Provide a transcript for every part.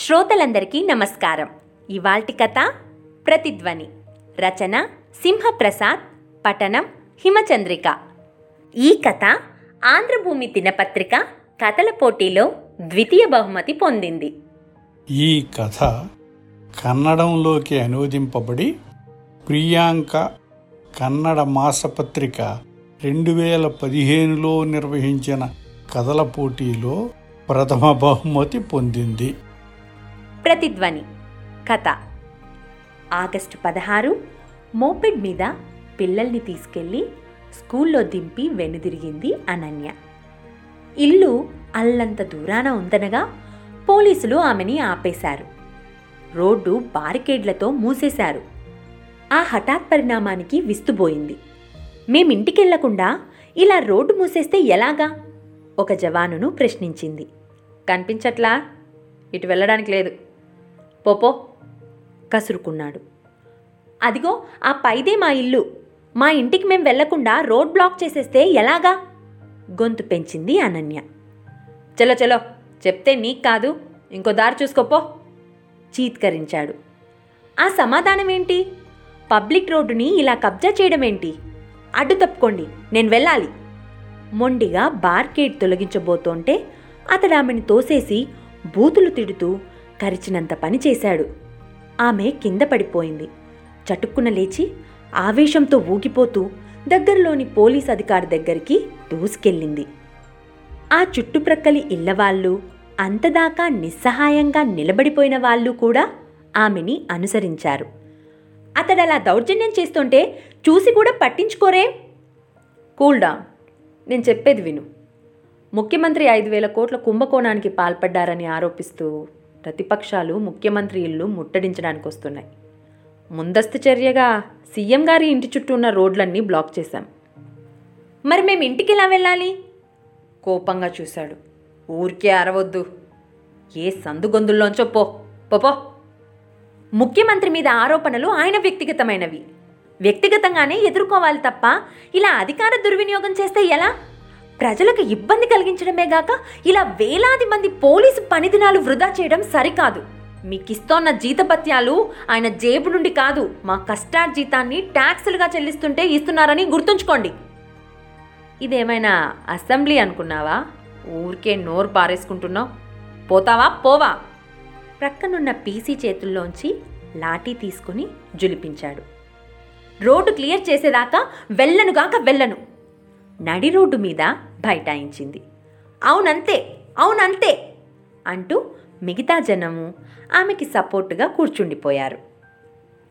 శ్రోతలందరికీ నమస్కారం. ఇవాల్టి కథ ప్రతిధ్వని. రచన సింహప్రసాద్ పఠనం హిమచంద్రిక. ఈ కథ ఆంధ్రభూమి దినపత్రిక కథల పోటీలో ద్వితీయ బహుమతి పొందింది. ఈ కథ కన్నడంలోకి అనువదింపబడి ప్రియాంక కన్నడ మాసపత్రిక రెండు వేల పదిహేనులో నిర్వహించిన కథల పోటీలో ప్రథమ బహుమతి పొందింది. ప్రతిధ్వని. కథ. ఆగస్టు పదహారు మోపెడ్ మీద పిల్లల్ని తీసుకెళ్ళి స్కూల్లో దింపి వెనుదిరిగింది అనన్య. ఇల్లు అల్లంత దూరాన ఉందనగా పోలీసులు ఆమెని ఆపేశారు. రోడ్డు బారికేడ్లతో మూసేశారు. ఆ హఠాత్ పరిణామానికి విస్తుబోయింది మేమింటికెళ్ళకుండా ఇలా రోడ్డు మూసేస్తే ఎలాగా? ఒక జవానును ప్రశ్నించింది. కనిపించట్లా? ఇటు వెళ్ళడానికి లేదు. పోపో కసురుకున్నాడు. అదిగో ఆ పైదే మా ఇల్లు. మా ఇంటికి మేం వెళ్ళకుండా రోడ్ బ్లాక్ చేసేస్తే ఎలాగా? గొంతు పెంచింది అనన్య. చలో చలో చెప్తే నీకు కాదు ఇంకో దారి చూసుకోపో చీత్కరించాడు. ఆ సమాధానం ఏంటి పబ్లిక్ రోడ్డుని ఇలా కబ్జా చేయడం ఏంటి అడ్డు తప్పుకోండి నేను వెళ్ళాలి. మొండిగా బార్కేడ్ తొలగించబోతోంటే అతడు ఆమెను తోసేసి బూతులు తిడుతూ కరిచినంత పని చేశాడు. ఆమె కింద పడిపోయింది. చటుక్కున లేచి ఆవేశంతో ఊగిపోతూ దగ్గరలోని పోలీస్ అధికారి దగ్గరికి దూసుకెళ్ళింది. ఆ చుట్టుప్రక్కలి ఇళ్ళవాళ్ళు అంతదాకా నిస్సహాయంగా నిలబడిపోయిన వాళ్ళు కూడా ఆమెని అనుసరించారు. అతడలా దౌర్జన్యం చేస్తుంటే చూసి కూడా పట్టించుకోరే? Cool down. నేను చెప్పేది విను. ముఖ్యమంత్రి ఐదు వేల కోట్ల కుంభకోణానికి పాల్పడ్డారని ఆరోపిస్తూ ప్రతిపక్షాలు ముఖ్యమంత్రి ఇల్లు ముట్టడించడానికి వస్తున్నాయి. ముందస్తు చర్యగా సీఎం గారి ఇంటి చుట్టూ ఉన్న రోడ్లన్నీ బ్లాక్ చేశాం. మరి మేము ఇంటికి ఎలా వెళ్ళాలి? కోపంగా చూశాడు. ఊరికే అరవద్దు. ఏ సందుగొందుల్లోంచో పో పోపో ముఖ్యమంత్రి మీద ఆరోపణలు ఆయన వ్యక్తిగతమైనవి. వ్యక్తిగతంగానే ఎదుర్కోవాలి తప్ప ఇలా అధికార దుర్వినియోగం చేస్తే ఎలా? ప్రజలకు ఇబ్బంది కలిగించడమే గాక ఇలా వేలాది మంది పోలీసు పనిదినాలు వృధా చేయడం సరికాదు. మీకిస్తోన్న జీతపత్యాలు ఆయన జేబు నుండి కాదు మా కష్టార్జీతాన్ని ట్యాక్సులుగా చెల్లిస్తుంటే ఇస్తున్నారని గుర్తుంచుకోండి. ఇదేమైనా అసెంబ్లీ అనుకున్నావా? ఊరికే నోరు పారేసుకుంటున్నావు. పోతావా? పోవా? ప్రక్కనున్న పీసీ చేతుల్లోంచి లాఠీ తీసుకుని జులిపించాడు. రోడ్డు క్లియర్ చేసేదాకా వెళ్ళనుగాక వెళ్ళను. నడి రోడ్డు మీద బైఠాయించింది. అవునంతే అవునంతే అంటూ మిగతా జనము ఆమెకి సపోర్టుగా కూర్చుండిపోయారు.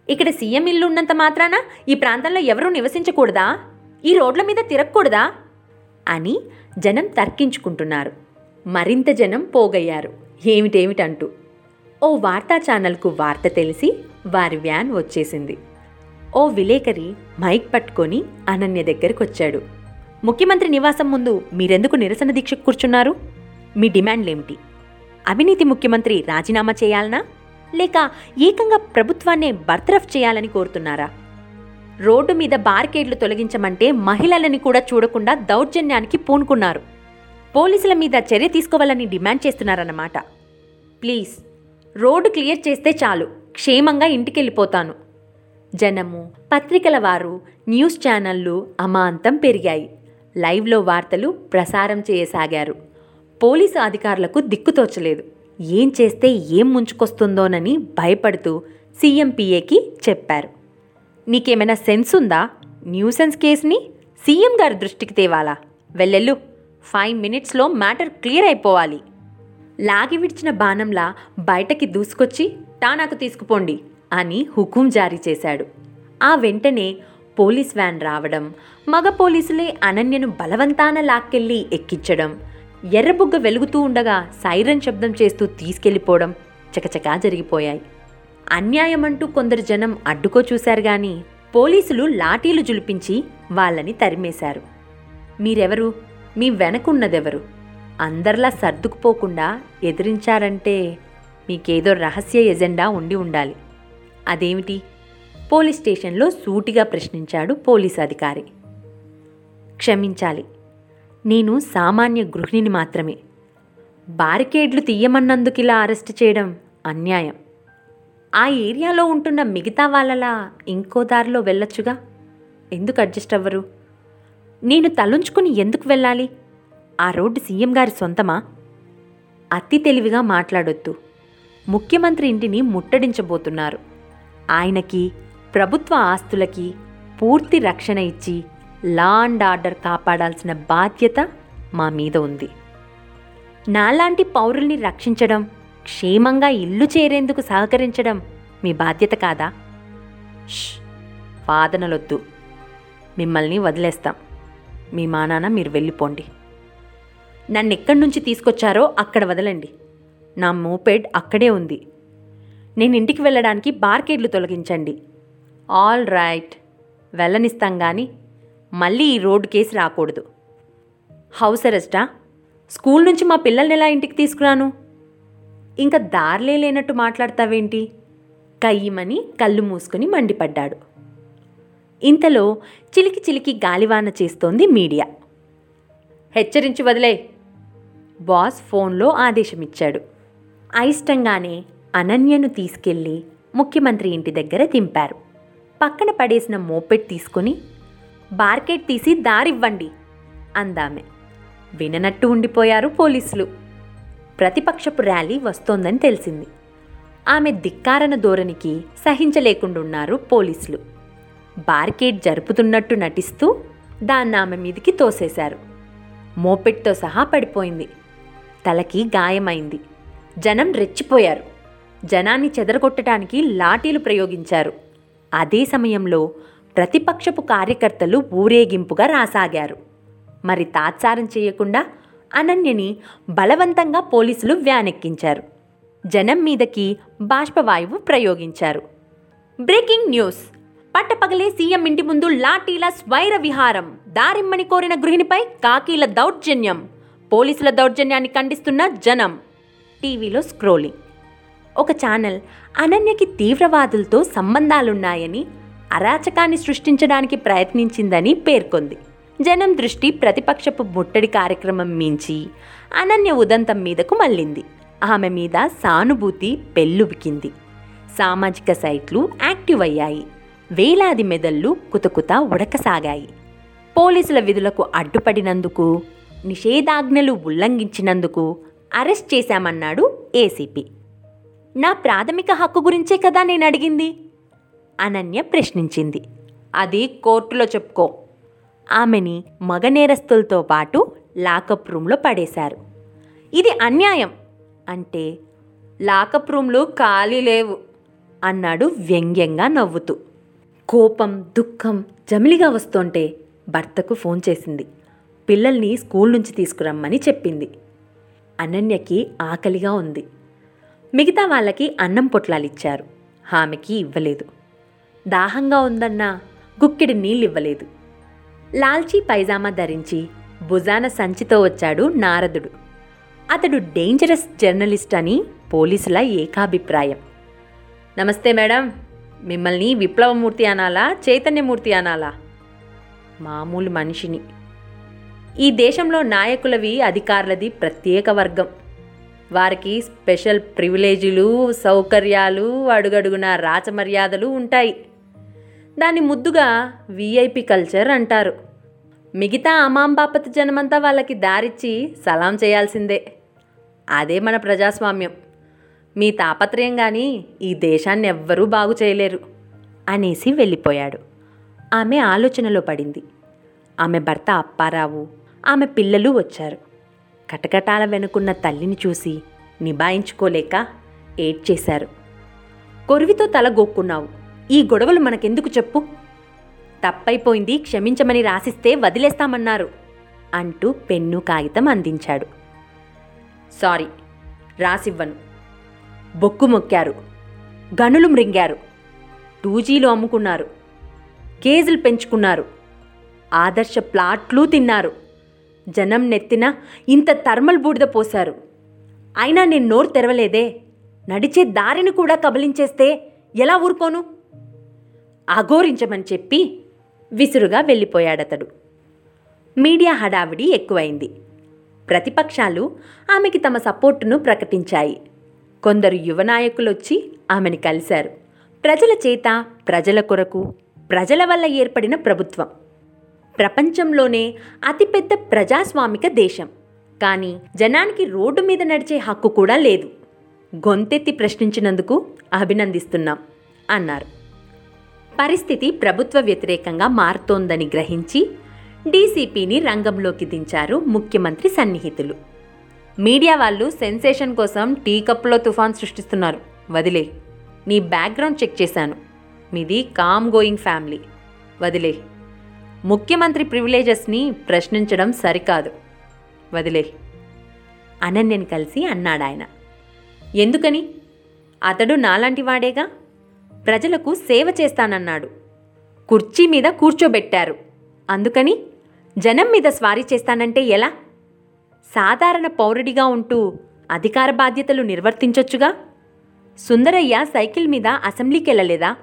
ఇక్కడ సీఎం ఇల్లు ఉన్నంత మాత్రాన ఈ ప్రాంతంలో ఎవరూ నివసించకూడదా? ఈ రోడ్ల మీద తిరగకూడదా? అని జనం తర్కించుకుంటున్నారు. మరింత జనం పోగయ్యారు. ఏమిటేమిటంటూ ఓ వార్తా ఛానల్కు వార్త తెలిసి వారి వ్యాన్ వచ్చేసింది. ఓ విలేకరి మైక్ పట్టుకొని అనన్య దగ్గరికి వచ్చాడు ముఖ్యమంత్రి నివాసం ముందు మీరెందుకు నిరసన దీక్ష కూర్చున్నారు? మీ డిమాండ్లేమిటి? అవినీతి ముఖ్యమంత్రి రాజీనామా చేయాలనా? లేక ఏకంగా ప్రభుత్వాన్నే బర్తరఫ్ చేయాలని కోరుతున్నారా? రోడ్డు మీద బార్కేడ్లు తొలగించమంటే మహిళలని కూడా చూడకుండా దౌర్జన్యానికి పూనుకున్నారు. పోలీసుల మీద చర్య తీసుకోవాలని డిమాండ్ చేస్తున్నారన్నమాట. ప్లీజ్ రోడ్డు క్లియర్ చేస్తే చాలు. క్షేమంగా ఇంటికెళ్ళిపోతాను. జనము పత్రికల వారు న్యూస్ ఛానళ్ళు అమాంతం పెరిగాయి. లైవ్లో వార్తలు ప్రసారం చేయసాగారు. పోలీసు అధికారులకు దిక్కుతోచలేదు ఏం చేస్తే ఏం ముంచుకొస్తుందోనని భయపడుతూ సీఎంపీఏకి చెప్పారు. నీకేమైనా సెన్స్ ఉందా? న్యూసెన్స్ కేసుని? సీఎం గారి దృష్టికి తేవాలా? వెళ్ళెళ్ళు. ఫైవ్ మినిట్స్లో మ్యాటర్ క్లియర్ అయిపోవాలి. లాగి విడిచిన బాణంలా బయటకి దూసుకొచ్చి టానాకు తీసుకుపోండి అని హుకుం జారీ చేశాడు. ఆ వెంటనే పోలీస్ వ్యాన్ రావడం మగ పోలీసులే అనన్యను బలవంతాన లాక్కెళ్ళి ఎక్కించడం. ఎర్రబుగ్గ వెలుగుతూ ఉండగా సైరన్ శబ్దం చేస్తూ తీసుకెళ్ళిపోవడం చకచకా జరిగిపోయాయి. అన్యాయమంటూ కొందరు జనం అడ్డుకో చూశారు గాని పోలీసులు లాఠీలు జులిపించి వాళ్ళని తరిమేశారు. మీరెవరు? మీ వెనకున్నదెవరు? అందరిలా సర్దుకుపోకుండా ఎదిరించారంటే మీకేదో రహస్య ఎజెండా ఉండి ఉండాలి. అదేమిటి? పోలీస్ స్టేషన్లో సూటిగా ప్రశ్నించాడు పోలీస్ అధికారి. క్షమించాలి. నేను సామాన్య గృహిణిని మాత్రమే. బారికేడ్లు తీయమన్నందుకు ఇలా అరెస్ట్ చేయడం అన్యాయం. ఆ ఏరియాలో ఉంటున్న మిగతా వాళ్ళలా ఇంకో దారిలో వెళ్ళొచ్చుగా? ఎందుకు అడ్జస్ట్ అవ్వరు? నేను తలుంచుకుని ఎందుకు వెళ్ళాలి? ఆ రోడ్డు సీఎం గారి సొంతమా? అతి తెలివిగా మాట్లాడొద్దు. ముఖ్యమంత్రి ఇంటిని ముట్టడించబోతున్నారు. ఆయనకి ప్రభుత్వ ఆస్తులకి పూర్తి రక్షణ ఇచ్చి లా అండ్ ఆర్డర్ కాపాడాల్సిన బాధ్యత మా మీద ఉంది. నాలాంటి పౌరుల్ని రక్షించడం క్షేమంగా ఇల్లు చేరేందుకు సహకరించడం మీ బాధ్యత కాదా? వాదనలొద్దు. మిమ్మల్ని వదిలేస్తాం. మీ మానాన మీరు వెళ్ళిపోండి. నన్ను ఎక్కడి నుంచి తీసుకొచ్చారో అక్కడ వదలండి. నా మోపెడ్ అక్కడే ఉంది. నేను ఇంటికి వెళ్ళడానికి బార్కేడ్లు తొలగించండి. ఆల్ రైట్ వెళ్ళనిస్తాం కానీ మళ్ళీ ఈ రోడ్డు కేసు రాకూడదు. హౌస్ అరెస్టా? స్కూల్ నుంచి మా పిల్లల్ని ఎలా ఇంటికి తీసుకురాను? ఇంకా దారిలే లేనట్టు మాట్లాడతావేంటి? కయ్యమని కళ్ళు మూసుకుని మండిపడ్డాడు. ఇంతలో చిలికి చిలికి గాలివాన చేస్తోంది మీడియా. హెచ్చరించి వదిలే. బాస్ ఫోన్లో ఆదేశమిచ్చాడు. అయిష్టంగానే అనన్యను తీసుకెళ్ళి ముఖ్యమంత్రి ఇంటి దగ్గర దింపారు. పక్కన పడేసిన మోపెట్ తీసుకుని బార్కెట్ తీసి దారివ్వండి అందామె. విననట్టు ఉండిపోయారు పోలీసులు. ప్రతిపక్షపు ర్యాలీ వస్తోందని తెలిసింది. ఆమె ధిక్కారణ ధోరణికి సహించలేకుండున్నారు పోలీసులు. బార్కేడ్ జరుపుతున్నట్టు నటిస్తూ దాన్ని ఆమె మీదికి తోసేశారు. మోపెట్తో సహా పడిపోయింది. తలకి గాయమైంది. జనం రెచ్చిపోయారు. జనాన్ని చెదరగొట్టడానికి లాఠీలు ప్రయోగించారు. అదే సమయంలో ప్రతిపక్షపు కార్యకర్తలు ఊరేగింపుగా రాసాగారు. మరి తాత్సారం చేయకుండా అనన్యని బలవంతంగా పోలీసులు వ్యానెక్కించారు. జనం మీదకి బాష్పవాయువు ప్రయోగించారు. Breaking news. పట్టపగలే సీఎం ఇంటి ముందు లాఠీల స్వైర విహారం. దారిమ్మని కోరిన గృహిణిపై కాకీల దౌర్జన్యం. పోలీసుల దౌర్జన్యాన్ని ఖండిస్తున్న జనం. టీవీలో స్క్రోలింగ్. ఒక ఛానల్ అనన్యకి తీవ్రవాదులతో సంబంధాలున్నాయని అరాచకాన్ని సృష్టించడానికి ప్రయత్నించిందని పేర్కొంది. జనం దృష్టి ప్రతిపక్షపు ముట్టడి కార్యక్రమం మించి అనన్య ఉదంతం మీదకు మళ్ళింది. ఆమె మీద సానుభూతి పెల్లుబికింది సామాజిక సైట్లు యాక్టివ్ అయ్యాయి. వేలాది మెదళ్ళు కుతకుత ఉడకసాగాయి. పోలీసుల విధులకు అడ్డుపడినందుకు నిషేధాజ్ఞలు ఉల్లంఘించినందుకు అరెస్ట్ చేశామన్నాడు ఏసీపీ. నా ప్రాథమిక హక్కు గురించే కదా నేను అడిగింది అనన్య ప్రశ్నించింది. అది కోర్టులో చెప్పుకో. ఆమెని మగ నేరస్తులతో పాటు లాకప్ రూమ్లో పడేశారు. ఇది అన్యాయం! అంటే లాకప్ రూమ్లు ఖాళీ లేవు అన్నాడు వ్యంగ్యంగా నవ్వుతూ. కోపం దుఃఖం జమిలిగా వస్తుంటే భర్తకు ఫోన్ చేసింది. పిల్లల్ని స్కూల్ నుంచి తీసుకురమ్మని చెప్పింది. అనన్యకి ఆకలిగా ఉంది. మిగతా వాళ్ళకి అన్నం పొట్లాలిచ్చారు. ఆమెకి ఇవ్వలేదు. దాహంగా ఉందన్నా గుక్కిడి నీళ్ళివ్వలేదు. లాల్చీ పైజామా ధరించి భుజాన సంచితో వచ్చాడు నారదుడు. అతడు డేంజరస్ జర్నలిస్ట్ అని పోలీసుల ఏకాభిప్రాయం. నమస్తే మేడం మిమ్మల్ని విప్లవమూర్తి అనాలా చైతన్యమూర్తి అనాలా? మామూలు మనిషిని. ఈ దేశంలో నాయకులవి అధికారులది ప్రత్యేక వర్గం. వారికి స్పెషల్ ప్రివిలేజీలు సౌకర్యాలు అడుగడుగున రాచమర్యాదలు ఉంటాయి. దాన్ని ముద్దుగా విఐపి కల్చర్ అంటారు. మిగతా అమాంబాపతి జనమంతా వాళ్ళకి దారిచ్చి సలాం చేయాల్సిందే. అదే మన ప్రజాస్వామ్యం. మీ తాపత్రయం కానీ ఈ దేశాన్ని ఎవ్వరూ బాగు చేయలేరు అనేసి వెళ్ళిపోయాడు. ఆమె ఆలోచనలో పడింది. ఆమె భర్త అప్పారావు ఆమె పిల్లలు వచ్చారు. కటకటాల వెనుకున్న తల్లిని చూసి నిబాయించుకోలేక ఏడ్చేశారు. కొరివితో తల గోక్కున్నావు ఈ గొడవలు మనకెందుకు చెప్పు? తప్పైపోయింది క్షమించమని రాసిస్తే వదిలేస్తామన్నారు అంటూ పెన్ను కాగితం అందించాడు. సారీ రాసివ్వను. బొక్కు మొక్కారు. గనులు మృంగారు. టూజీలు అమ్ముకున్నారు. కేజులు పెంచుకున్నారు. ఆదర్శ ప్లాట్లు తిన్నారు. జనం నెత్తిన ఇంత థర్మల్ బూడిద పోశారు. అయినా నేను నోరు తెరవలేదే. నడిచే దారిని కూడా కబలించేస్తే ఎలా ఊరుకోను? అఘోరించమని చెప్పి విసురుగా వెళ్ళిపోయాడతడు. మీడియా హడావిడి ఎక్కువైంది. ప్రతిపక్షాలు ఆమెకి తమ సపోర్టును ప్రకటించాయి. కొందరు యువ నాయకులు వచ్చి ఆమెను కలిశారు. ప్రజల చేత ప్రజల కొరకు ప్రజల వల్ల ఏర్పడిన ప్రభుత్వం. ప్రపంచంలోనే అతిపెద్ద ప్రజాస్వామిక దేశం. కానీ జనానికి రోడ్డు మీద నడిచే హక్కు కూడా లేదు. గొంతెత్తి ప్రశ్నించినందుకు అభినందిస్తున్నాం అన్నారు. పరిస్థితి ప్రభుత్వ వ్యతిరేకంగా మారుతోందని గ్రహించి డీసీపీని రంగంలోకి దించారు ముఖ్యమంత్రి సన్నిహితులు. మీడియా వాళ్ళు సెన్సేషన్ కోసం టీ కప్పులో తుఫాన్ సృష్టిస్తున్నారు. వదిలే నీ బ్యాక్గ్రౌండ్ చెక్ చేశాను. మీది కామ్ గోయింగ్ ఫ్యామిలీ. వదిలే ముఖ్యమంత్రి ప్రివిలేజెస్ని ప్రశ్నించడం సరికాదు. వదిలే అనన్యని కలిసి అన్నాడాయన. ఎందుకని? అతడు నాలాంటి వాడేగా? ప్రజలకు సేవ చేస్తానన్నాడు. కుర్చీ మీద కూర్చోబెట్టారు. అందుకని జనం మీద స్వారీ చేస్తానంటే ఎలా? సాధారణ పౌరుడిగా ఉంటూ అధికార బాధ్యతలు నిర్వర్తించొచ్చుగా? సుందరయ్య సైకిల్ మీద అసెంబ్లీకి వెళ్ళలేదా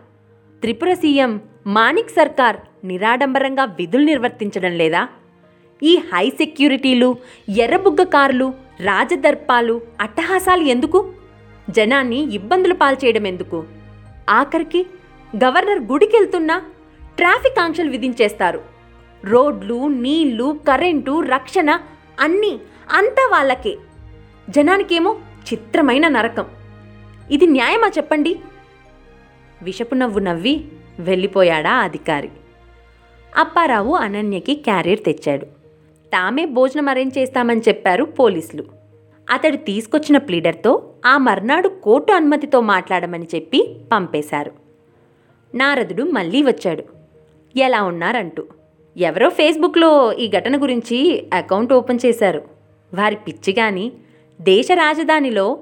త్రిపుర సీఎం మాణిక్ సర్కార్ నిరాడంబరంగా విధులు నిర్వర్తించడం లేదా? ఈ హై సెక్యూరిటీలు ఎర్రబుగ్గ కార్లు రాజదర్పాలు అట్టహాసాలు ఎందుకు? జనాన్ని ఇబ్బందులు పాల్చేయడం ఎందుకు? ఆఖరికి గవర్నర్ గుడికెళ్తున్నా ట్రాఫిక్ ఆంక్షలు విధించేస్తారు. రోడ్లు నీళ్ళు కరెంటు రక్షణ అన్నీ అంతా వాళ్ళకే. జనానికేమో చిత్రమైన నరకం. ఇది న్యాయమా చెప్పండి? విషపు నవ్వు నవ్వి వెళ్ళిపోయాడా అధికారి. అప్పారావు అనన్యకి క్యారియర్ తెచ్చాడు. తామే భోజనం అరేంజ్ చేస్తామని చెప్పారు పోలీసులు. అతడు తీసుకొచ్చిన ప్లీడర్తో ఆ మర్నాడు కోర్టు అనుమతితో మాట్లాడమని చెప్పి పంపేశారు. నారదుడు మళ్ళీ వచ్చాడు. ఎలా ఉన్నారంటూ. ఎవరో ఫేస్బుక్లో ఈ ఘటన గురించి అకౌంట్ ఓపెన్ చేశారు. వారి పిచ్చి గాని దేశ రాజధానిలో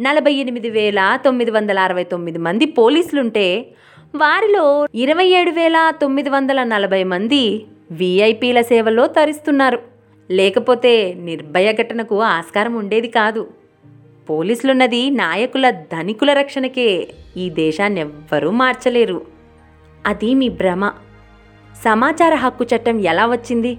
నలభై ఎనిమిది వేల తొమ్మిది వందల అరవై తొమ్మిది మంది పోలీసులుంటే వారిలో ఇరవై ఏడు వేల తొమ్మిది వందల నలభై మంది వీఐపీల సేవలో తరిస్తున్నారు. లేకపోతే నిర్భయ ఘటనకు ఆస్కారం ఉండేది కాదు. పోలీసులున్నది నాయకుల ధనికుల రక్షణకే ఈ దేశాన్ని ఎవ్వరూ మార్చలేరు. అది మీ భ్రమ. సమాచార హక్కు చట్టం ఎలా వచ్చింది?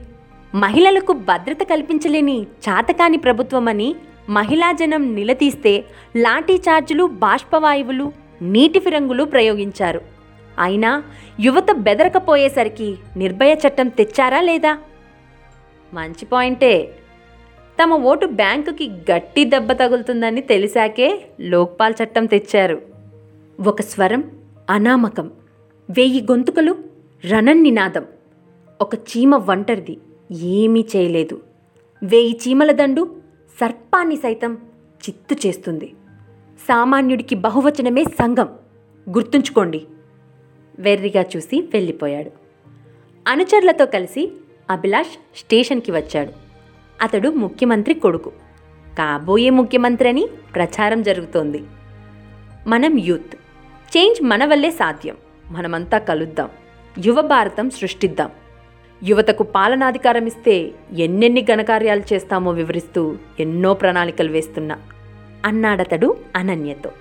మహిళలకు భద్రత కల్పించలేని చాతకాని ప్రభుత్వమని మహిళా జనం నిలదీస్తే లాఠీ చార్జులు బాష్పవాయువులు నీటి ఫిరంగులు ప్రయోగించారు. అయినా యువత బెదరకపోయేసరికి నిర్భయ చట్టం తెచ్చారా లేదా? మంచి పాయింటే. తమ ఓటు బ్యాంకుకి గట్టి దెబ్బ తగులుతుందని తెలిసాకే లోక్పాల్ చట్టం తెచ్చారు. ఒక స్వరం అనామకం వెయ్యి గొంతుకలు రణన్నినాదం ఒక చీమ ఒంటరిది ఏమీ చేయలేదు. వేయి చీమల దండు సర్పాన్ని సైతం చిత్తు చేస్తుంది. సామాన్యుడికి బహువచనమే సంఘం. గుర్తుంచుకోండి. వెర్రిగా చూసి వెళ్ళిపోయాడు. అనుచరులతో కలిసి అభిలాష్ స్టేషన్కి వచ్చాడు. అతడు ముఖ్యమంత్రి కొడుకు. కాబోయే ముఖ్యమంత్రి అని ప్రచారం జరుగుతోంది. మనం యూత్. చేంజ్ మన వల్లే సాధ్యం. మనమంతా కలుద్దాం. యువ భారతం సృష్టిద్దాం. యువతకు పాలనాధికారం ఇస్తే ఎన్నెన్ని ఘనకార్యాలు చేస్తామో వివరిస్తూ ఎన్నో ప్రణాళికలు వేస్తున్నా. అన్నాడతడు అనన్యతో.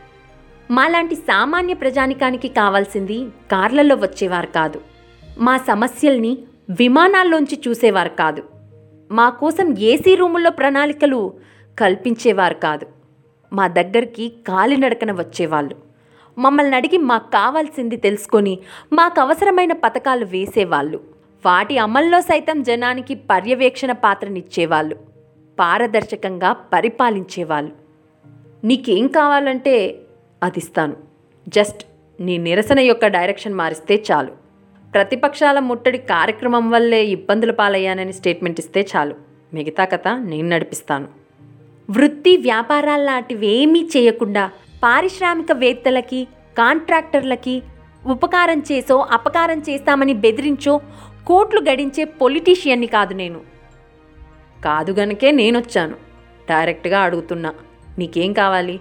మాలాంటి సామాన్య ప్రజానికానికి కావాల్సింది కార్లలో వచ్చేవారు కాదు. మా సమస్యల్ని విమానాల్లోంచి చూసేవారు కాదు. మా కోసం ఏసీ రూముల్లో ప్రణాళికలు కల్పించేవారు కాదు. మా దగ్గరికి కాలినడకన వచ్చేవాళ్ళు. మమ్మల్ని అడిగి మాకు కావాల్సింది తెలుసుకొని మాకు అవసరమైన పథకాలు వేసేవాళ్ళు. వాటి అమల్లో సైతం జనానికి పర్యవేక్షణ పాత్రనిచ్చేవాళ్ళు. పారదర్శకంగా పరిపాలించేవాళ్ళు. నీకేం కావాలంటే అది ఇస్తాను జస్ట్ నీ నిరసన యొక్క డైరెక్షన్ మారిస్తే చాలు. ప్రతిపక్షాల ముట్టడి కార్యక్రమం వల్లే ఇబ్బందుల పాలయ్యానని స్టేట్మెంట్ ఇస్తే చాలు. మిగతా కథ నేను నడిపిస్తాను. వృత్తి వ్యాపారాల్లాంటివేమీ చేయకుండా పారిశ్రామికవేత్తలకి కాంట్రాక్టర్లకి ఉపకారం చేసో అపకారం చేస్తామని బెదిరించో కోట్లు గడించే పొలిటీషియన్ని కాదు నేను. కాదు గనకే నేనొచ్చాను. డైరెక్ట్గా అడుగుతున్నా నీకేం కావాలి?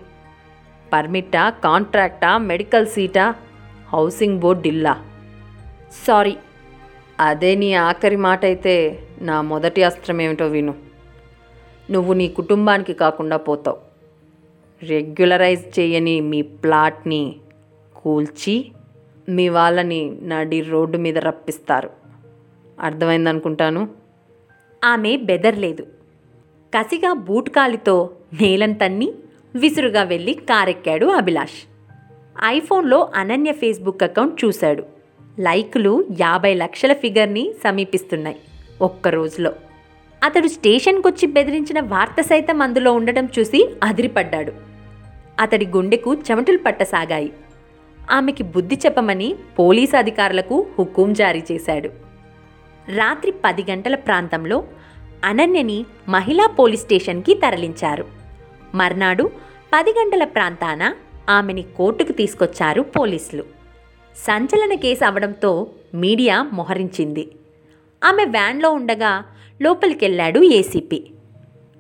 పర్మిట్టా కాంట్రాక్టా మెడికల్ సీటా హౌసింగ్ బోర్డ్ ఇల్లా? సారీ. అదే నీ ఆఖరి మాట అయితే నా మొదటి అస్త్రం ఏమిటో విను. నువ్వు నీ కుటుంబానికి కాకుండా పోతావు. రెగ్యులరైజ్ చేయని మీ ప్లాట్ని కూల్చి మీ వాళ్ళని నడి రోడ్డు మీద రప్పిస్తారు. అర్థమైందనుకుంటాను ఆమె బెదర్లేదు. కసిగా బూట్కాలితో నేలను తన్ని విసురుగా వెళ్ళి కారెక్కాడు అభిలాష్. ఐఫోన్లో అనన్య ఫేస్బుక్ అకౌంట్ చూశాడు. లైకులు యాభై లక్షల ఫిగర్ని సమీపిస్తున్నాయి ఒక్క రోజులో. అతడు స్టేషన్కి వచ్చి బెదిరించిన వార్త సైతం అందులో ఉండటం చూసి అదిరిపడ్డాడు. అతడి గుండెకు చెమటలు పట్టసాగాయి. ఆమెకి బుద్ధి చెప్పమని పోలీసు అధికారులకు హుకుం జారీ చేశాడు. రాత్రి పది గంటల ప్రాంతంలో అనన్యని మహిళా పోలీస్ స్టేషన్కి తరలించారు. మర్నాడు పది గంటల ప్రాంతాన ఆమెని కోర్టుకు తీసుకొచ్చారు పోలీసులు. సంచలన కేసు అవడంతో మీడియా మొహరించింది. ఆమె వ్యాన్లో ఉండగా లోపలికెళ్ళాడు ఏసీపీ.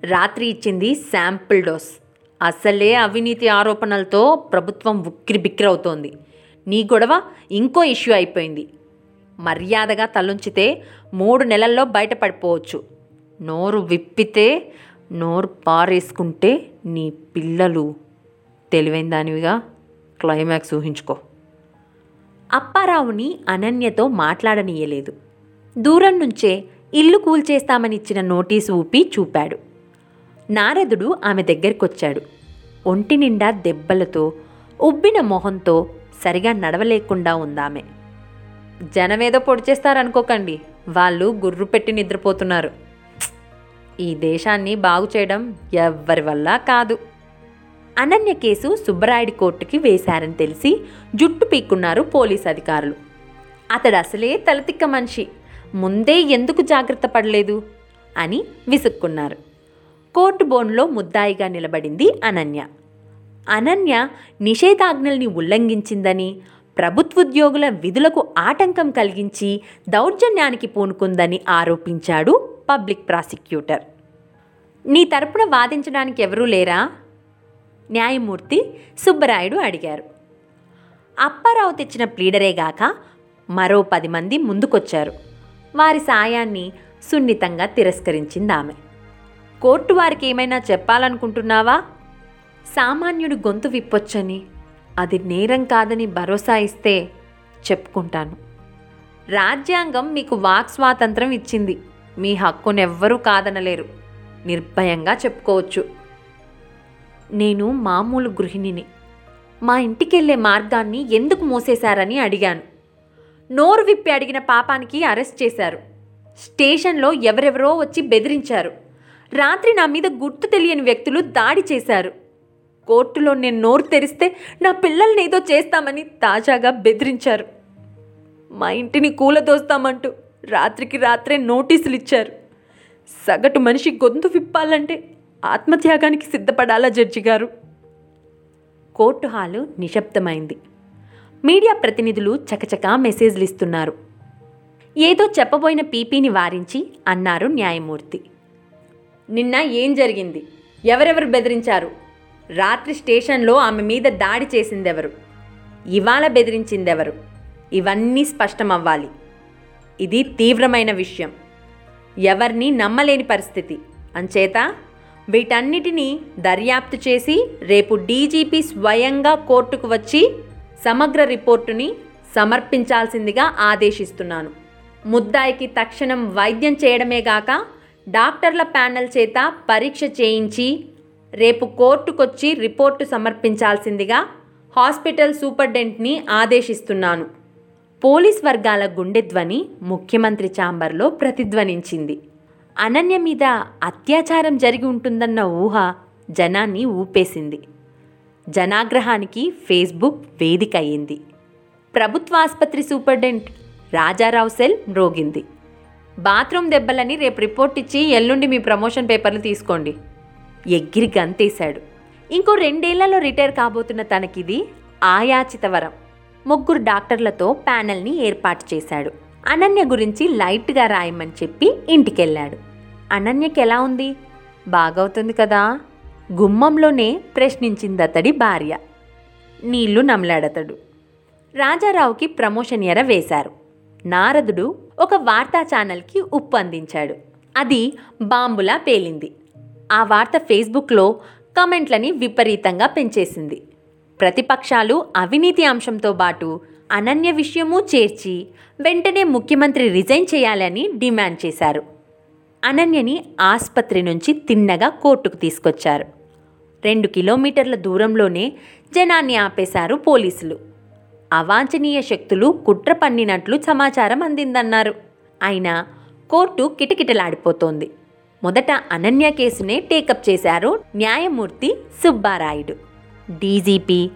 రాత్రి ఇచ్చింది శాంపుల్ డోస్. అసలే అవినీతి ఆరోపణలతో ప్రభుత్వం ఉక్కిరి బిక్కిరవుతోంది నీ గొడవ ఇంకో ఇష్యూ అయిపోయింది. మర్యాదగా తలుంచితే మూడు నెలల్లో బయటపడిపోవచ్చు. నోరు విప్పితే నోరు పారేసుకుంటే నీ పిల్లలు తెలివైన దానివిగా క్లైమాక్స్ ఊహించుకో. అప్పారావుని అనన్యతో మాట్లాడనీయలేదు. దూరం నుంచే ఇల్లు కూల్చేస్తామని ఇచ్చిన నోటీసు ఊపి చూపాడు. నారదుడు ఆమె దగ్గరికొచ్చాడు. ఒంటి నిండా దెబ్బలతో ఉబ్బిన మొహంతో సరిగా నడవలేకుండా ఉందామె. జనమేదో పొడిచేస్తారనుకోకండి వాళ్ళు గుర్రు పెట్టి నిద్రపోతున్నారు. ఈ దేశాన్ని బాగు చేయడం ఎవ్వరి వల్ల కాదు. అనన్య కేసు సుబ్బరాయుడి కోర్టుకి వేశారని తెలిసి జుట్టు పీక్కున్నారు పోలీస్ అధికారులు. అతడు అసలే తలతిక్క మనిషి. ముందే ఎందుకు జాగ్రత్త పడలేదు? అని విసుక్కున్నారు. కోర్టు బోన్లో ముద్దాయిగా నిలబడింది అనన్య. అనన్య నిషేధాజ్ఞల్ని ఉల్లంఘించిందని ప్రభుత్వోద్యోగుల విధులకు ఆటంకం కలిగించి దౌర్జన్యానికి పూనుకుందని ఆరోపించాడు పబ్లిక్ ప్రాసిక్యూటర్. నీ తరపున వాదించడానికి ఎవరూ లేరా? న్యాయమూర్తి సుబ్బరాయుడు అడిగారు. అప్పారావు తెచ్చిన ప్లీడరేగాక మరో పది మంది ముందుకొచ్చారు. వారి సాయాన్ని సున్నితంగా తిరస్కరించింది ఆమె కోర్టు వారికి ఏమైనా చెప్పాలనుకుంటున్నావా? సామాన్యుడు గొంతు విప్పొచ్చని అది నేరం కాదని భరోసా ఇస్తే చెప్పుకుంటాను. రాజ్యాంగం మీకు వాక్ స్వాతంత్రం ఇచ్చింది. మీ హక్కునెవ్వరూ కాదనలేరు. నిర్భయంగా చెప్పుకోవచ్చు. నేను మామూలు గృహిణిని. మా ఇంటికెళ్ళే మార్గాన్ని ఎందుకు మూసేశారని అడిగాను. నోరు విప్పి అడిగిన పాపానికి అరెస్ట్ చేశారు. స్టేషన్లో ఎవరెవరో వచ్చి బెదిరించారు. రాత్రి నా మీద గుర్తు తెలియని వ్యక్తులు దాడి చేశారు. కోర్టులో నేను నోరు తెరిస్తే నా పిల్లల్ని ఏదో చేస్తామని తాజాగా బెదిరించారు. మా ఇంటిని కూలదోస్తామంటూ రాత్రికి రాత్రే నోటీసులు ఇచ్చారు సగటు మనిషి గొంతు విప్పాలంటే ఆత్మత్యాగానికి సిద్ధపడాలా జడ్జి గారు? కోర్టు హాలు నిశ్శబ్దమైంది. మీడియా ప్రతినిధులు చకచకా మెసేజ్లు ఇస్తున్నారు. ఏదో చెప్పబోయిన పీపీని వారించి అన్నారు న్యాయమూర్తి. నిన్న ఏం జరిగింది? ఎవరెవరు బెదిరించారు? రాత్రి స్టేషన్లో ఆమె మీద దాడి చేసిందెవరు? ఇవాళ బెదిరించిందెవరు? ఇవన్నీ స్పష్టమవ్వాలి. ఇది తీవ్రమైన విషయం. ఎవరిని నమ్మలేని పరిస్థితి. అంచేత వీటన్నిటినీ దర్యాప్తు చేసి రేపు డీజీపీ స్వయంగా కోర్టుకు వచ్చి సమగ్ర రిపోర్టుని సమర్పించాల్సిందిగా ఆదేశిస్తున్నాను. ముద్దాయికి తక్షణం వైద్యం చేయడమే గాక డాక్టర్ల ప్యానెల్ చేత పరీక్ష చేయించి రేపు కోర్టుకొచ్చి రిపోర్టు సమర్పించాల్సిందిగా హాస్పిటల్ సూపర్డెంట్ని ఆదేశిస్తున్నాను. పోలీస్ వర్గాల గుండె ధ్వని ముఖ్యమంత్రి ఛాంబర్లో ప్రతిధ్వనించింది. అనన్య మీద అత్యాచారం జరిగి ఉంటుందన్న ఊహ జనాన్ని ఊపేసింది. జనాగ్రహానికి ఫేస్బుక్ వేదిక అయింది ప్రభుత్వ ఆసుపత్రి సూపర్డెంట్ రాజారావు సెల్ మ్రోగింది. బాత్రూమ్ దెబ్బలని రేపు రిపోర్ట్ ఇచ్చి ఎల్లుండి మీ ప్రమోషన్ పేపర్లు తీసుకోండి. ఎగ్గిరి గంతేశాడు. ఇంకో రెండేళ్ళలో రిటైర్ కాబోతున్న తనకిది ఆయాచిత వరం. ముగ్గురు డాక్టర్లతో ప్యానెల్ని ఏర్పాటు చేశాడు. అనన్య గురించి లైట్గా రాయమని చెప్పి ఇంటికెళ్ళాడు. అనన్యకి ఎలా ఉంది? బాగవుతుంది కదా? గుమ్మంలోనే ప్రశ్నించింది అతడి భార్య. నీళ్ళు నమలాడతడు. రాజారావుకి ప్రమోషన్ ఎర వేశారు. నారదుడు ఒక వార్తా ఛానల్కి ఉప్పు అందించాడు. అది బాంబులా పేలింది. ఆ వార్త ఫేస్బుక్లో కమెంట్లని విపరీతంగా పెంచేసింది. ప్రతిపక్షాలు అవినీతి అంశంతో పాటు అనన్య విషయమూ చేర్చి వెంటనే ముఖ్యమంత్రి రిజైన్ చేయాలని డిమాండ్ చేశారు. అనన్యని ఆసుపత్రి నుంచి తిన్నగా కోర్టుకు తీసుకొచ్చారు. రెండు కిలోమీటర్ల దూరంలోనే జనాన్ని ఆపేశారు పోలీసులు. అవాంఛనీయ శక్తులు కుట్ర పన్నినట్లు సమాచారం అందిందన్నారు. అయినా కోర్టు కిటకిటలాడిపోతోంది. మొదట అనన్య కేసునే టేకప్ చేశారు న్యాయమూర్తి సుబ్బారాయుడు. డీజీపీ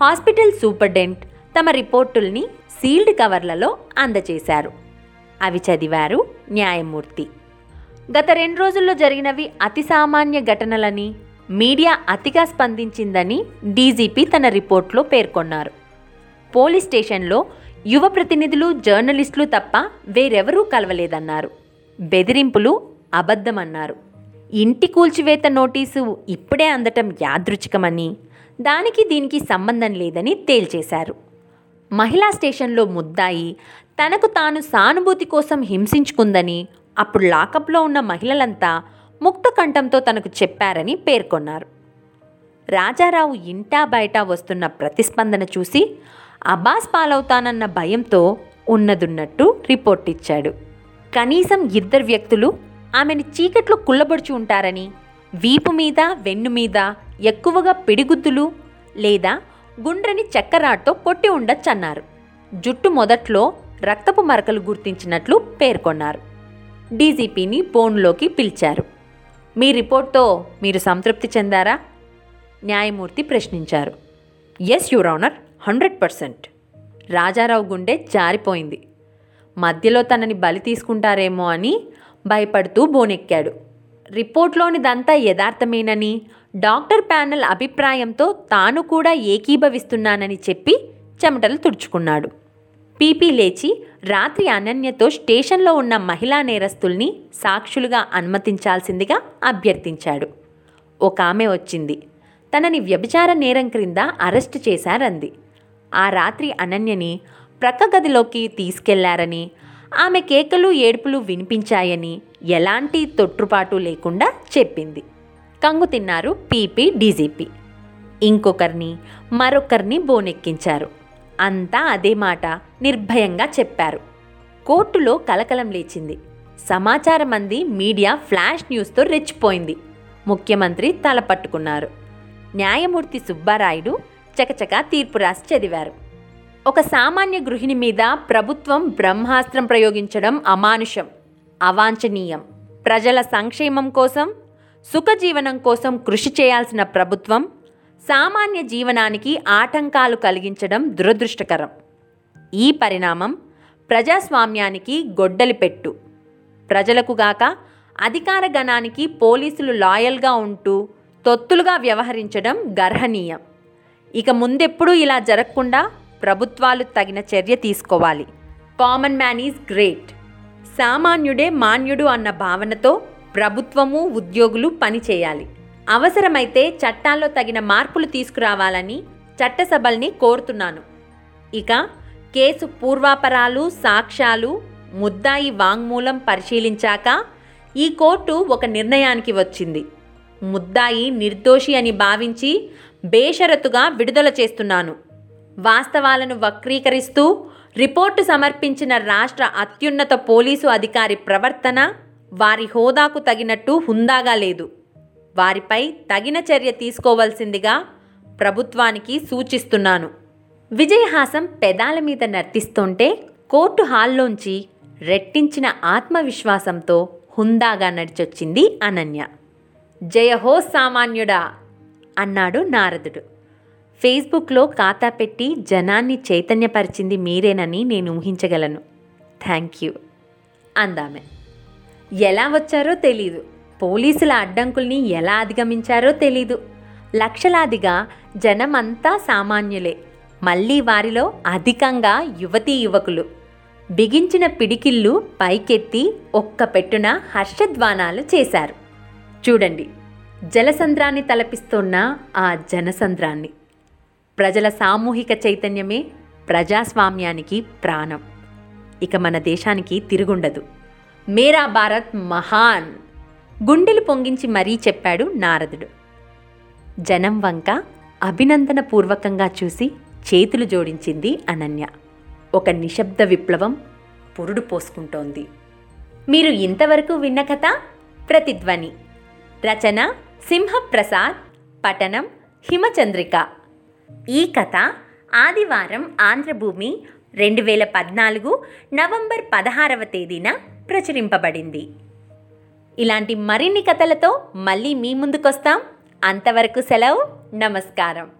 హాస్పిటల్ సూపర్డెంట్ తమ రిపోర్టుల్ని సీల్డ్ కవర్లలో అందజేశారు అవి చదివారు న్యాయమూర్తి. గత రెండు రోజుల్లో జరిగినవి అతి సామాన్య ఘటనలని మీడియా అతిగా స్పందించిందని డీజీపీ తన రిపోర్ట్లో పేర్కొన్నారు. పోలీస్ స్టేషన్లో యువ ప్రతినిధులు జర్నలిస్టులు తప్ప వేరెవరూ కలవలేదన్నారు. బెదిరింపులు అబద్ధమన్నారు. ఇంటి కూల్చివేత నోటీసు ఇప్పుడే అందటం యాదృచ్ఛికమని దానికి దీనికి సంబంధం లేదని తేల్చేశారు. మహిళా స్టేషన్లో ముద్దాయి తనకు తాను సానుభూతి కోసం హింసించుకుందని అప్పుడు లాకప్లో ఉన్న మహిళలంతా ముక్త కంఠంతో తనకు చెప్పారని పేర్కొన్నారు. రాజారావు ఇంటా బయట వస్తున్న ప్రతిస్పందన చూసి అబాస్ పాలవుతానన్న భయంతో ఉన్నదున్నట్టు రిపోర్ట్ ఇచ్చాడు. కనీసం ఇద్దరు వ్యక్తులు ఆమెను చీకట్లో కుళ్ళబడుచు ఉంటారని వీపు మీద వెన్ను మీద ఎక్కువగా పిడిగుద్దులు లేదా గుండ్రని చక్కరాట్తో కొట్టి ఉండొచ్చన్నారు. జుట్టు మొదట్లో రక్తపు మరకలు గుర్తించినట్లు పేర్కొన్నారు. డీజీపీని ఫోన్లోకి పిలిచారు. మీ రిపోర్ట్తో మీరు సంతృప్తి చెందారా? న్యాయమూర్తి ప్రశ్నించారు. Yes your honour hundred percent. Rajarao గుండె జారిపోయింది. మధ్యలో తనని బలి తీసుకుంటారేమో అని భయపడుతూ బోనెక్కాడు. రిపోర్ట్లోనిదంతా యథార్థమేనని డాక్టర్ ప్యానెల్ అభిప్రాయంతో తాను కూడా ఏకీభవిస్తున్నానని చెప్పి చెమటలు తుడుచుకున్నాడు. పీపీ లేచి రాత్రి అనన్యతో స్టేషన్లో ఉన్న మహిళా నేరస్తుల్ని సాక్షులుగా అనుమతించాల్సిందిగా అభ్యర్థించాడు. ఒక ఆమె వచ్చింది. తనని వ్యభిచార నేరం క్రింద అరెస్టు చేశారంది. ఆ రాత్రి అనన్యని ప్రక్క గదిలోకి తీసుకెళ్ళారని ఆమె కేకలు ఏడుపులు వినిపించాయని ఎలాంటి తొట్టుపాటు లేకుండా చెప్పింది. కంగు తిన్నారు పీపీ డీజీపీ. ఇంకొకరిని మరొకరిని బోనెక్కించారు. అంతా అదే మాట నిర్భయంగా చెప్పారు. కోర్టులో కలకలం లేచింది. సమాచారం అంది మీడియా ఫ్లాష్ న్యూస్తో రెచ్చిపోయింది. ముఖ్యమంత్రి తల పట్టుకున్నారు. న్యాయమూర్తి సుబ్బారాయుడు చకచకా తీర్పు రాసి చదివారు. ఒక సామాన్య గృహిణి మీద ప్రభుత్వం బ్రహ్మాస్త్రం ప్రయోగించడం అమానుషం అవాంఛనీయం. ప్రజల సంక్షేమం కోసం సుఖజీవనం కోసం కృషి చేయాల్సిన ప్రభుత్వం సామాన్య జీవనానికి ఆటంకాలు కలిగించడం దురదృష్టకరం. ఈ పరిణామం ప్రజాస్వామ్యానికి గొడ్డలి పెట్టు. ప్రజలకు గాక అధికార గణానికి పోలీసులు లాయల్గా ఉంటూ తొత్తులుగా వ్యవహరించడం గర్హనీయం. ఇక ముందెప్పుడూ ఇలా జరగకుండా ప్రభుత్వాలు తగిన చర్య తీసుకోవాలి. Common man is great. సామాన్యుడే మాన్యుడు అన్న భావనతో ప్రభుత్వము ఉద్యోగులు పనిచేయాలి అవసరమైతే చట్టాల్లో తగిన మార్పులు తీసుకురావాలని చట్టసభల్ని కోరుతున్నాను. ఇక కేసు పూర్వాపరాలు సాక్ష్యాలు ముద్దాయి వాంగ్మూలం పరిశీలించాక ఈ కోర్టు ఒక నిర్ణయానికి వచ్చింది. ముద్దాయి నిర్దోషి అని భావించి బేషరతుగా విడుదల చేస్తున్నాను. వాస్తవాలను వక్రీకరిస్తూ రిపోర్టు సమర్పించిన రాష్ట్ర అత్యున్నత పోలీసు అధికారి ప్రవర్తన వారి హోదాకు తగినట్టు హుందాగా లేదు. వారిపై తగిన చర్య తీసుకోవాల్సిందిగా ప్రభుత్వానికి సూచిస్తున్నాను. విజయహాసం పెదాల మీద నర్తిస్తుంటే కోర్టు హాల్లోంచి రెట్టించిన ఆత్మవిశ్వాసంతో హుందాగా నడిచొచ్చింది అనన్య. జయహో సామాన్యుడా! అన్నాడు నారదుడు. ఫేస్బుక్లో ఖాతా పెట్టి జనాన్ని చైతన్యపరిచింది మీరేనని నేను ఊహించగలను. Thank you. అందామె. ఎలా వచ్చారో తెలీదు. పోలీసుల అడ్డంకుల్ని ఎలా అధిగమించారో తెలీదు. లక్షలాదిగా జనమంతా సామాన్యులే. మళ్ళీ వారిలో అధికంగా యువతీ యువకులు. బిగించిన పిడికిళ్ళు పైకెత్తి ఒక్క పెట్టున హర్షధ్వానాలు చేశారు. చూడండి జలసంద్రాన్ని తలపిస్తున్న ఆ జనసంద్రాన్ని. ప్రజల సామూహిక చైతన్యమే ప్రజాస్వామ్యానికి ప్రాణం. ఇక మన దేశానికి తిరుగుండదు. మేరా భారత్ మహాన్. గుండెలు పొంగించి మరీ చెప్పాడు నారదుడు. జనం వంక అభినందనపూర్వకంగా చూసి చేతులు జోడించింది అనన్య. ఒక నిశ్శబ్ద విప్లవం పురుడు పోసుకుంటోంది. మీరు ఇంతవరకు విన్న కథ? ప్రతిధ్వని. రచన సింహప్రసాద్ పఠనం హిమచంద్రిక. ఈ కథ ఆదివారం ఆంధ్రభూమి రెండు వేల పద్నాలుగు నవంబర్ పదహారవ తేదీన ప్రచురింపబడింది. ఇలాంటి మరిన్ని కథలతో మళ్ళీ మీ ముందుకొస్తాం. అంతవరకు సెలవు. నమస్కారం.